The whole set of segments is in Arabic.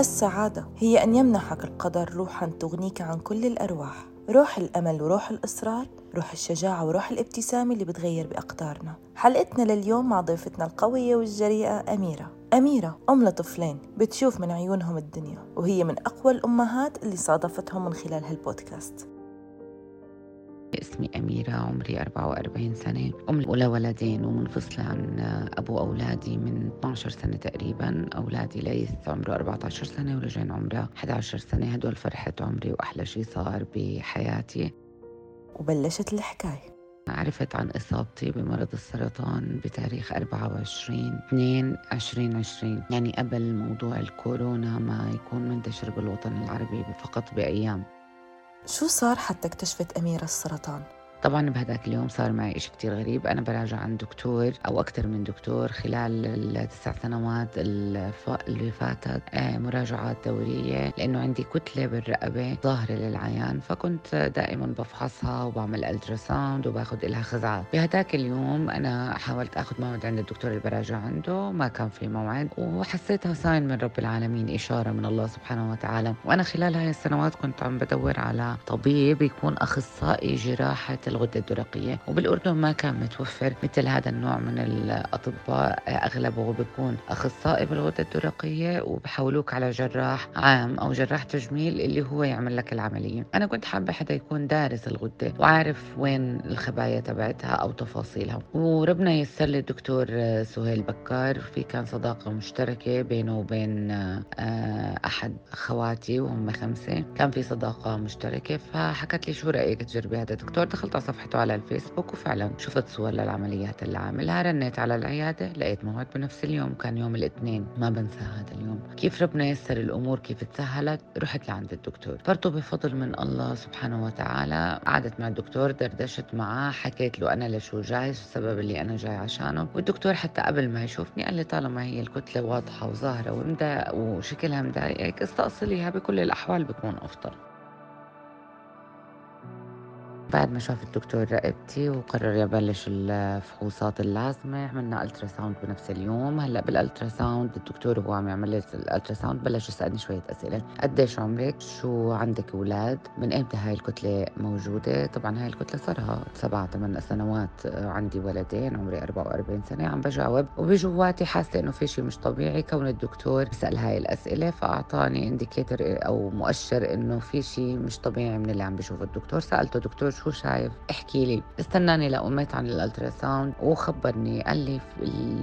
السعادة هي أن يمنحك القدر روحا تغنيك عن كل الأرواح. روح الأمل وروح الإصرار روح الشجاعة وروح الابتسامة اللي بتغير بأقدارنا. حلقتنا لليوم مع ضيفتنا القوية والجريئة أميرة. أميرة أم لطفلين بتشوف من عيونهم الدنيا وهي من أقوى الأمهات اللي صادفتهم من خلال هالبودكاست. اسمي أميرة عمري 44 سنة أم أولى ولدين ومنفصلة عن أبو أولادي من 12 سنة تقريبا أولادي ليث عمره 14 سنة ورجعين عمره 11 سنة. هدول فرحة عمري وأحلى شيء صار بحياتي. وبلشت الحكاية. عرفت عن إصابتي بمرض السرطان بتاريخ 24 2 2020 يعني قبل موضوع الكورونا ما يكون منتشر بالوطن العربي فقط بأيام. شو صار حتى اكتشفت أميرة السرطان؟ طبعا بهذاك اليوم صار معي إشي كتير غريب. أنا براجع عند دكتور أو أكثر من دكتور خلال التسع سنوات اللي فاتت آه، مراجعات دورية لأنه عندي كتلة بالرقبة ظاهرة للعيان فكنت دائما بفحصها وبعمل ultrasound وباخذ لها خزعات بهذاك اليوم أنا حاولت أخذ موعد عند الدكتور اللي براجع عنده ما كان في موعد وحسيتها sign من رب العالمين إشارة من الله سبحانه وتعالى. وأنا خلال هاي السنوات كنت عم بدور على طبيب يكون أخصائي جراحة الغدة الدرقية. وبالأردن ما كان متوفر مثل هذا النوع من الأطباء. أغلبه بيكون أخصائي بالغدة الدرقية وبحولوك على جراح عام أو جراح تجميل اللي هو يعمل لك العملية. أنا كنت حابة حدا يكون دارس الغدة وعارف وين الخبايا تبعتها أو تفاصيلها. وربنا يسر لي الدكتور سهيل بكار. في كان صداقة مشتركة بينه وبين آه، أحد أخواتي وهم خمسة. كان في صداقة مشتركة فحكت لي شو رأيك تجربي هذا؟ الدكتور دخلت صفحته على الفيسبوك وفعلا شفت صور للعمليات اللي عاملها رنيت على العيادة لقيت موعد بنفس اليوم كان يوم الاثنين ما بنسى هذا اليوم. كيف ربنا يسر الأمور كيف تسهلت؟ رحت لعند الدكتور. برضه بفضل من الله سبحانه وتعالى قعدت مع الدكتور دردشت معاه حكيت له أنا لشو جاي السبب اللي أنا جاي عشانه. والدكتور حتى قبل ما يشوفني قال لي طالما هي الكتلة واضحة وظاهرة وشكلها مضايقك استأصليها بكل الأحوال بكون أفضل. بعد ما شاف الدكتور رقبتي وقرر يبلش الفحوصات اللازمة عملنا ultrasound بنفس اليوم. هلأ بال ultrasound الدكتور وهو عم يعمل لي ال ultrasound بلش يسألني شوية أسئلة. قديش عمرك؟ شو عندك أولاد؟ من إمتى هاي الكتلة موجودة؟ طبعا هاي الكتلة صارها سبعة ثمان سنوات عندي ولدين عمري 44 سنة عم بجاوب. وبجواتي حاسة إنه في شيء مش طبيعي. كون الدكتور بيسأل هاي الأسئلة فأعطاني indicator أو مؤشر إنه في شيء مش طبيعي من اللي عم بشوفه. الدكتور سألته دكتور شو شايف؟ احكي لي. استناني لقمت عن ال ultrasound وخبرني قال لي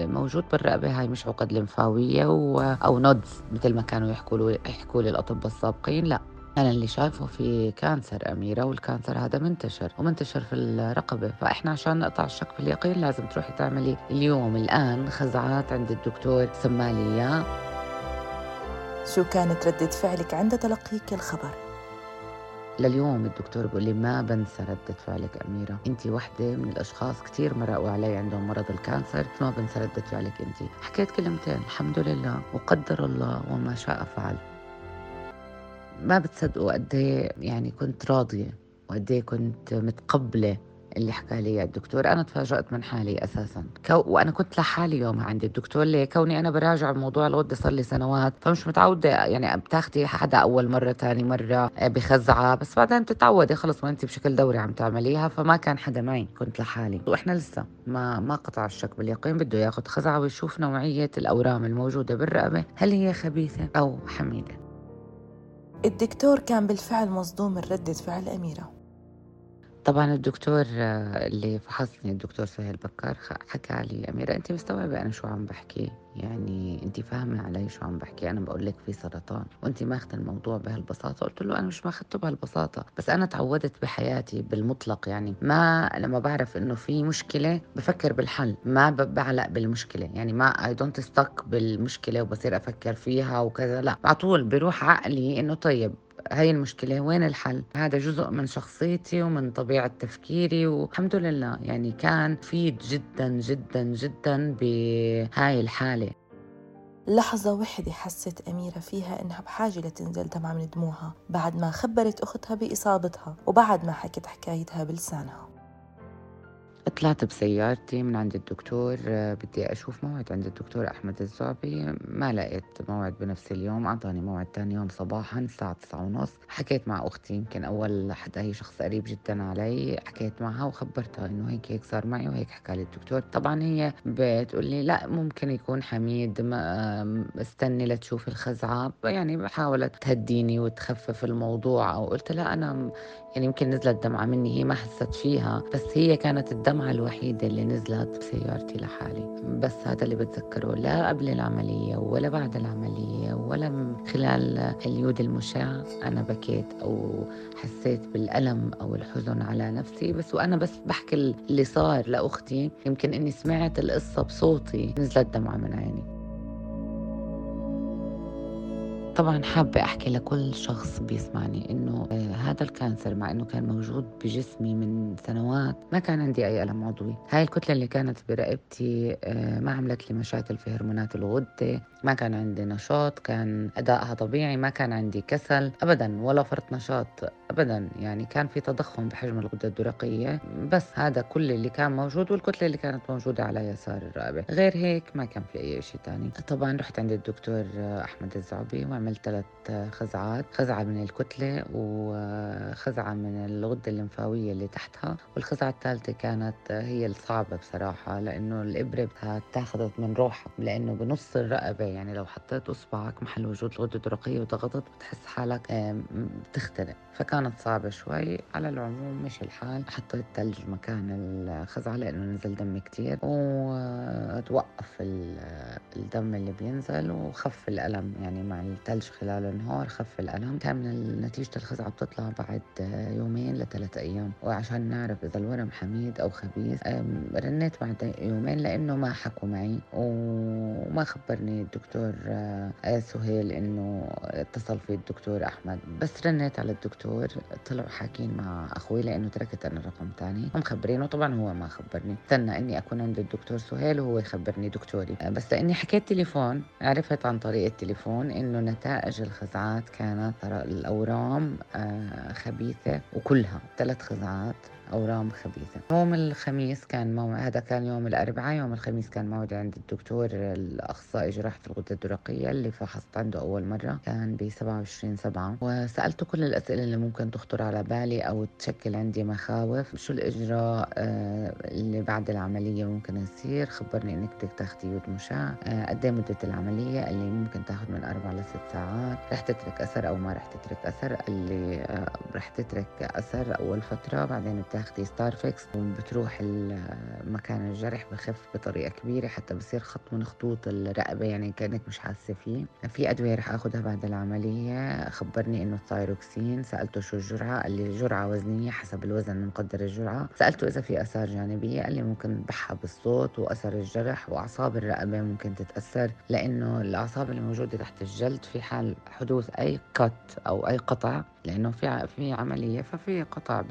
الموجود بالرقبة هاي مش عقد لمفاوية و... أو nodes مثل ما كانوا يحكوا يحكوا لي الاطباء السابقين لا. أنا اللي شايفه في cancer أميرة وال cancer هذا منتشر ومنتشر في الرقبة. فإحنا عشان نقطع الشك في اليقين لازم تروحي تعملي اليوم. الآن خزعات عند الدكتور سمالي إياه شو كانت ردة فعلك عند تلقيك الخبر؟ لليوم الدكتور بيقول لي ما بنسى ردة فعلك أميرة. أنت وحدة من الأشخاص كثير مرقوا علي عندهم مرض ال cancer ما بنسى ردة فعلك أنت حكيت كلمتين الحمد لله وقدر الله وما شاء فعل. ما بتصدقوا قد إيه يعني كنت راضية وقد إيه كنت متقبلة. اللي حكى لي الدكتور أنا تفاجأت من حالي أساسا. كو... وأنا كنت لحالي يومها عند الدكتور ليه؟ كوني أنا براجع موضوع الغده صار لي سنوات فمش متعودة يعني بتاخدي حدا أول مرة ثاني مرة بخزعة. بس بعدين بتتعودي خلص ما انت بشكل دوري عم تعمليها فما كان حدا معي. كنت لحالي. وإحنا لسه ما ما قطع الشك باليقين بده ياخذ خزعة ويشوف نوعية الأورام الموجودة بالرقبة. هل هي خبيثة أو حميدة؟ الدكتور كان بالفعل مصدوم من ردة فعل أميرة. طبعا الدكتور آه، اللي فحصني الدكتور سهيل بكار حكى لي أميرة أنت مستوعبة أنا شو عم بحكي؟ يعني أنت فاهمة علي شو عم بحكي؟ أنا بقول لك في سرطان. وأنت ماخذة الموضوع بهالبساطة؟ قلت له أنا مش ماخذته بهالبساطة بس أنا تعودت بحياتي بالمطلق يعني. ما لما بعرف إنه في مشكلة بفكر بالحل ما بعلق بالمشكلة يعني. ما I don't stick بالمشكلة وبصير أفكر فيها وكذا لا. على طول بروح عقلي إنه طيب. هاي المشكلة وين الحل؟ هذا جزء من شخصيتي ومن طبيعة تفكيري والحمد لله يعني كان فيد جدا جدا جدا بهاي الحالة. لحظة وحدة حست أميرة فيها إنها بحاجة لتنزل دمعة من دموعها بعد ما خبرت أختها بإصابتها وبعد ما حكت حكايتها بلسانها. طلعت بسيارتي من عند الدكتور آه، بدي أشوف موعد عند الدكتور أحمد الزعبي. ما لقيت موعد بنفس اليوم أعطاني موعد تاني يوم صباحا الساعة تسعة ونص. حكيت مع أختي يمكن أول حدا هي شخص قريب جدا علي حكيت معها وخبرتها إنه هيك هيك صار معي وهيك حكى لي الدكتور. طبعا هي بتقول لي لا ممكن يكون حميد ما استني لتشوف الخزعة. يعني حاولت تهديني وتخفف الموضوع أو قلت لا أنا يعني يمكن نزلت دمعة مني هي ما حست فيها بس هي كانت الدمعة الوحيدة اللي نزلت بسيارتي لحالي. بس هذا اللي بتذكره لا قبل العملية ولا بعد العملية ولا خلال اليود المشع أنا بكيت أو حسيت بالألم أو الحزن على نفسي بس وأنا بس بحكي اللي صار لأختي. يمكن إني سمعت القصة بصوتي نزلت دمعة من عيني. طبعا حابة أحكي لكل شخص بيسمعني إنه آه، هذا ال cancer مع إنه كان موجود بجسمي من سنوات ما كان عندي أي ألم عضوي. هاي الكتلة اللي كانت برقبتي آه، ما عملت لي مشاكل في هرمونات الغدة ما كان عندي نشاط كان أدائها طبيعي ما كان عندي كسل أبدا ولا فرط نشاط أبدا يعني كان في تضخم بحجم الغدة الدرقية. بس هذا كل اللي كان موجود والكتلة اللي كانت موجودة على يسار الرقبة. غير هيك ما كان في أي شيء تاني. طبعا رحت عند الدكتور أحمد الزعبي وعملت ثلاث خزعات خزعة من الكتلة وخزعة من الغدة الليمفاوية اللي تحتها. والخزعة الثالثة كانت هي الصعبة بصراحة لأنه الإبرة تاخذت من روحك لأنه بنص الرقبة. يعني لو حطيت إصبعك محل وجود الغدة الدرقية وضغطت بتحس حالك بتختنق فكانت صعبة شوي. على العموم مش الحال. حطيت ثلج مكان الخزعة لأنه نزل دم كتير. وتوقف الدم اللي بينزل وخف الألم. يعني مع الثلج خلال النهار خف الألم. كان نتيجة الخزعة بتطلع بعد يومين لثلاث أيام. وعشان نعرف إذا الورم حميد أو خبيث رنيت بعد يومين لأنه ما حكوا معي. وما خبرني الدكتور آه، سهيل إنه اتصل في الدكتور أحمد. بس رنيت على الدكتور طلعوا حاكين مع أخوي لأنه تركت أنا رقم تاني. ومخبرينه طبعا هو ما خبرني. استنى إني أكون عند الدكتور سهيل وهو يخبرني دكتوري. آه، بس لأني حكيت تليفون عرفت عن طريق التليفون إنه نتائج الخزعات كانت الأورام آه، خبيثة وكلها ثلاث خزعات. أورام خبيثة يوم الخميس كان موعد هذا كان يوم الأربعاء. يوم الخميس كان موعد عند الدكتور الأخصائي جراحة الغدة الدرقية اللي فحصت عنده أول مرة. كان ب 27 سبعة. وسألته كل الأسئلة اللي ممكن تخطر على بالي أو تشكل عندي مخاوف. شو الإجراء آه، اللي بعد العملية ممكن يصير؟ خبرني إنك بدك تاخذي يود مشع آه، قد إيه مدة العملية اللي ممكن تاخذ من أربع لست ساعات؟ رح تترك أثر أو ما رح تترك أثر؟ اللي آه، رح تترك أثر أول فترة بعدين بتاخدي scar fix وبتروح مكان الجرح بخف بطريقة كبيرة حتى بصير خط من خطوط الرقبة يعني كأنك مش حاسة فيه. في أدوية رح أخذها بعد العملية. خبرني إنه الثايروكسين. سألته شو الجرعة قال لي جرعة وزنية حسب الوزن مقدر الجرعة. سألته إذا في آثار جانبية قال لي ممكن بحها بالصوت وأثر الجرح وأعصاب الرقبة ممكن تتأثر لأنه الأعصاب اللي موجودة تحت الجلد في حال حدوث أي cut أو أي قطع لأنه في في عملية ففي قطع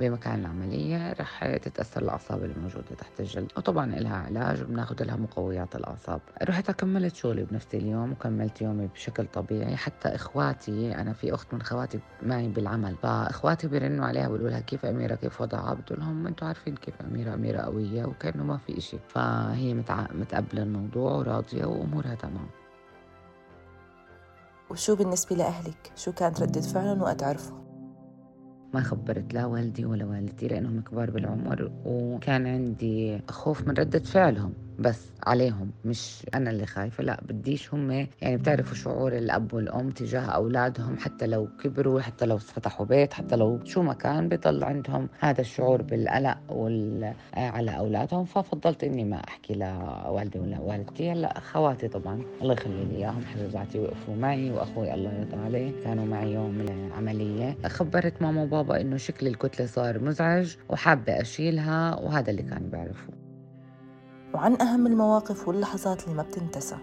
بمكان العملية رح تتأثر الأعصاب اللي موجودة تحت الجلد وطبعا لها علاج وبناخذ لها مقويات الأعصاب. رحت كملت شغلي بنفس اليوم وكملت يومي بشكل طبيعي حتى إخواتي أنا في أخت من خواتي معي بالعمل فإخواتي بيرنوا عليها بيقولوا لها كيف أميرة كيف وضعها؟ بتقول لهم أنتم عارفين كيف أميرة أميرة قوية وكأنه ما في إشي. فهي متقبلة الموضوع وراضية وأمورها تمام. وشو بالنسبة لأهلك؟ شو كانت ردة فعلهم وقت عرفوا؟ ما خبرت لا والدي ولا والدتي لأنهم كبار بالعمر وكان عندي خوف من ردة فعلهم بس عليهم مش أنا اللي خايفة لا بديش هم يعني بتعرفوا شعور الأب والأم تجاه أولادهم حتى لو كبروا حتى لو فتحوا بيت حتى لو شو ما كان بضل عندهم هذا الشعور بالقلق وال... على أولادهم. ففضلت إني ما أحكي لوالدي ولا والدتي. هلأ خواتي طبعا الله يخلي لي إياهم حبيباتي وقفوا معي وأخوي الله يرضى عليه. كانوا معي يوم العملية. خبرت ماما وبابا إنه شكل الكتلة صار مزعج وحابة أشيلها وهذا اللي كانوا بيعرفوه. وعن أهم المواقف واللحظات اللي ما بتنتسى.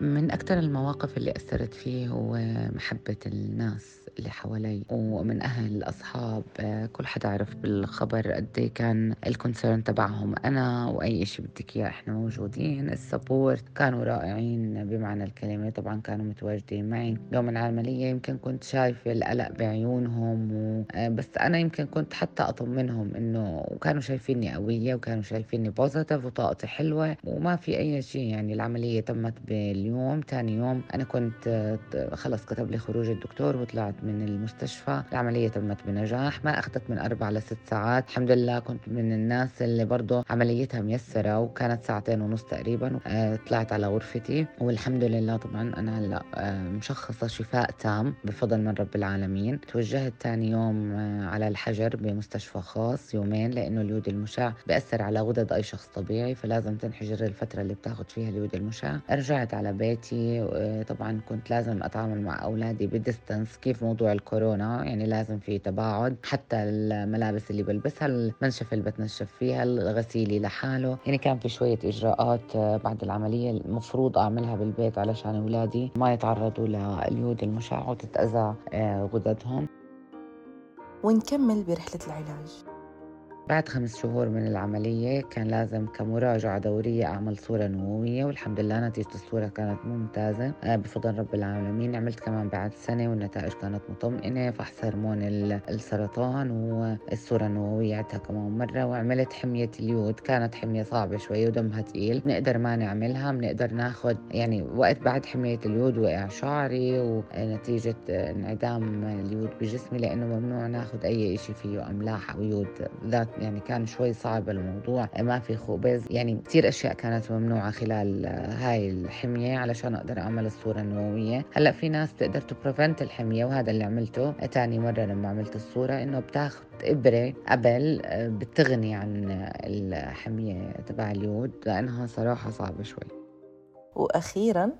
من أكثر المواقف اللي أثرت فيه هو محبة الناس. اللي حوالي ومن أهل أصحاب آه، كل حدا عرف بالخبر قد إيه كان ال concern تبعهم أنا وأي إشي بدك إياه. إحنا موجودين ال support كانوا رائعين بمعنى الكلمة طبعا كانوا متواجدين معي. يوم العملية يمكن كنت شايفة القلق بعيونهم و... آه، بس أنا يمكن كنت حتى أطمنهم إنه وكانوا شايفيني قوية وكانوا شايفيني positive وطاقتي حلوة وما في أي شيء. يعني العملية تمت باليوم تاني يوم أنا كنت آه، خلص كتب لي خروج الدكتور وطلعت من المستشفى. العملية تمت بنجاح ما أخذت من أربع لست ساعات. الحمد لله كنت من الناس اللي برضه عمليتها ميسرة وكانت ساعتين ونص تقريبا آه، طلعت على غرفتي. والحمد لله طبعا أنا هلا آه، مشخصة شفاء تام بفضل من رب العالمين. توجهت ثاني يوم آه، على الحجر بمستشفى خاص يومين لأنه اليود المشع بأثر على غدد أي شخص طبيعي فلازم تنحجر الفترة اللي بتاخذ فيها اليود المشع رجعت على بيتي طبعا كنت لازم أتعامل مع أولادي بديستنس كيف موضوع الكورونا يعني لازم في تباعد. حتى الملابس اللي بلبسها المنشفة اللي بتنشف فيها الغسيلي لحاله يعني كان في شوية إجراءات بعد العملية المفروض أعملها بالبيت علشان أولادي ما يتعرضوا لليود المشع وتتأذى آه، غددهم. ونكمل برحلة العلاج. بعد خمس شهور من العملية كان لازم كمراجعة دورية أعمل صورة نموية والحمد لله نتيجة الصورة كانت ممتازة. آه، بفضل رب العالمين. عملت كمان بعد سنة والنتائج كانت مطمئنة فحص هرمون السرطان والصورة النووية عدتها كمان مرة وعملت حمية اليود. كانت حمية صعبة شوي ودمها تقيل. بنقدر ما نعملها بنقدر ناخد يعني وقت بعد حمية اليود وقع شعري ونتيجة انعدام اليود بجسمي لأنه ممنوع ناخد أي إشي فيه أملاح أو يود ذات يعني كان شوي صعب الموضوع ما في خبز يعني كثير أشياء كانت ممنوعة خلال هاي الحمية علشان أقدر أعمل الصورة النووية. هلأ في ناس تقدر ت prevent الحمية وهذا اللي عملته. ثاني مرة لما عملت الصورة إنه بتاخذ إبرة قبل بتغني عن الحمية تبع اليود لأنها صراحة صعبة شوي. وأخيرا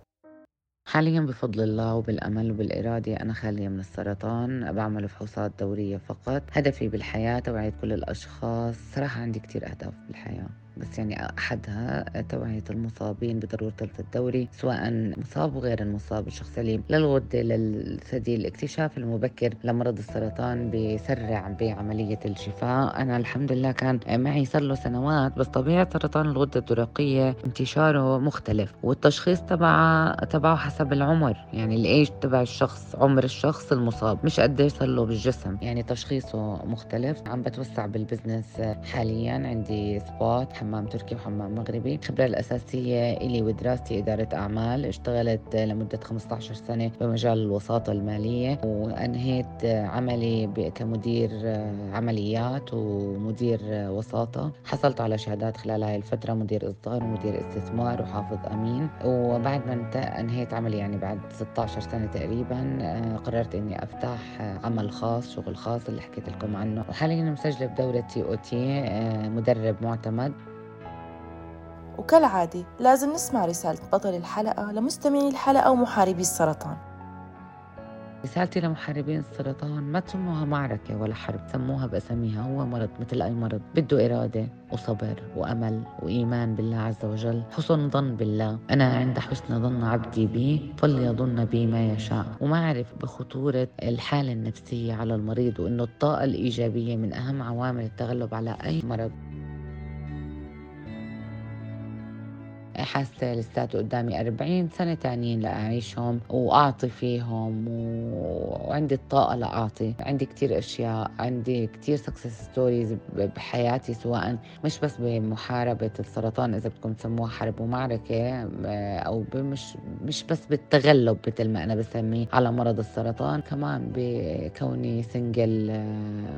حاليا بفضل الله وبالأمل وبالإرادة أنا خالية من السرطان بعمل فحوصات دورية فقط هدفي بالحياة توعية كل الأشخاص صراحة عندي كتير أهداف بالحياة. بس يعني أحدها توعية المصابين بضرورة الدوري سواء مصاب وغير المصاب الشخص اللي للغدة للثدي الاكتشاف المبكر لمرض السرطان بيسرع بعملية الشفاء. أنا الحمد لله كان معي صار له سنوات بس طبيعة سرطان الغدة الدرقية انتشاره مختلف والتشخيص تبعه تبعه حسب العمر يعني الإيج تبع الشخص عمر الشخص المصاب مش قديش صار له بالجسم. يعني تشخيصه مختلف عم بتوسع بال business حاليا عندي سبوت حمام تركي وحمام مغربي. الخبرة الأساسية إلي ودراستي إدارة أعمال. اشتغلت لمدة 15 سنة بمجال الوساطة المالية وأنهيت عملي كمدير عمليات ومدير وساطة. حصلت على شهادات خلال هاي الفترة مدير إصدار ومدير استثمار وحافظ أمين. وبعد ما أنهيت عملي يعني بعد 16 سنة تقريبا قررت إني أفتح عمل خاص شغل خاص اللي حكيت لكم عنه. وحاليا مسجلة بدورة TOT مدرب معتمد. وكالعادة لازم نسمع رسالة بطل الحلقة لمستمعي الحلقة ومحاربي السرطان. رسالتي لمحاربين السرطان ما تسموها معركة ولا حرب سموها بأساميها هو مرض مثل أي مرض بده إرادة وصبر وأمل وإيمان بالله عز وجل حسن ظن بالله. أنا عند حسن ظن عبدي بي فليظن بي ما يشاء. وما أعرف بخطورة الحالة النفسية على المريض وإنه الطاقة الإيجابية من أهم عوامل التغلب على أي مرض. حاسة لساته قدامي 40 سنة تانيين لأعيشهم وأعطي فيهم وعندي الطاقة لأعطي. عندي كتير أشياء عندي كتير success stories بحياتي سواء مش بس بمحاربة السرطان إذا بدكم تسموها حرب ومعركة أو مش مش بس بالتغلب مثل ما أنا بسميه على مرض السرطان كمان بكوني single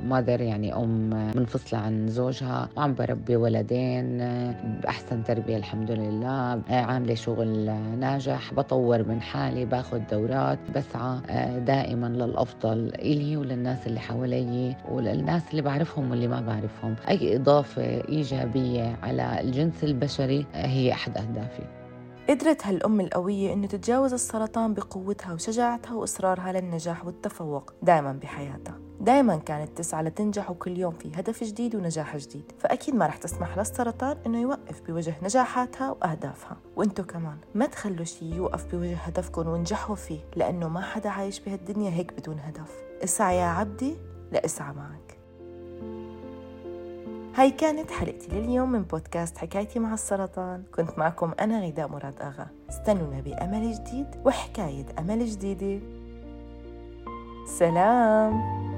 mother يعني أم منفصلة عن زوجها وعم بربي ولدين بأحسن تربية الحمد لله. الله عاملة شغل ناجح بطور من حالي باخذ دورات بسعى آه، دائما للأفضل إلي وللناس اللي حوالي وللناس اللي بعرفهم واللي ما بعرفهم. أي إضافة إيجابية على الجنس البشري آه، هي أحد أهدافي. قدرت هالأم القوية إنه تتجاوز السرطان بقوتها وشجاعتها وإصرارها للنجاح والتفوق دائما بحياتها. دائما كانت تسعى لتنجح وكل يوم في هدف جديد ونجاح جديد. فأكيد ما رح تسمح للسرطان أنه يوقف بوجه نجاحاتها وأهدافها. وإنتو كمان ما تخلوا شي يوقف بوجه هدفكم وانجحوا فيه لأنه ما حدا عايش بهالدنيا هيك بدون هدف. اسعى يا عبدي لأسعى معك. هاي كانت حلقتي لليوم من بودكاست حكايتي مع السرطان. كنت معكم أنا غداء مراد أغا. استنونا بأمل جديد وحكاية أمل جديدة. سلام!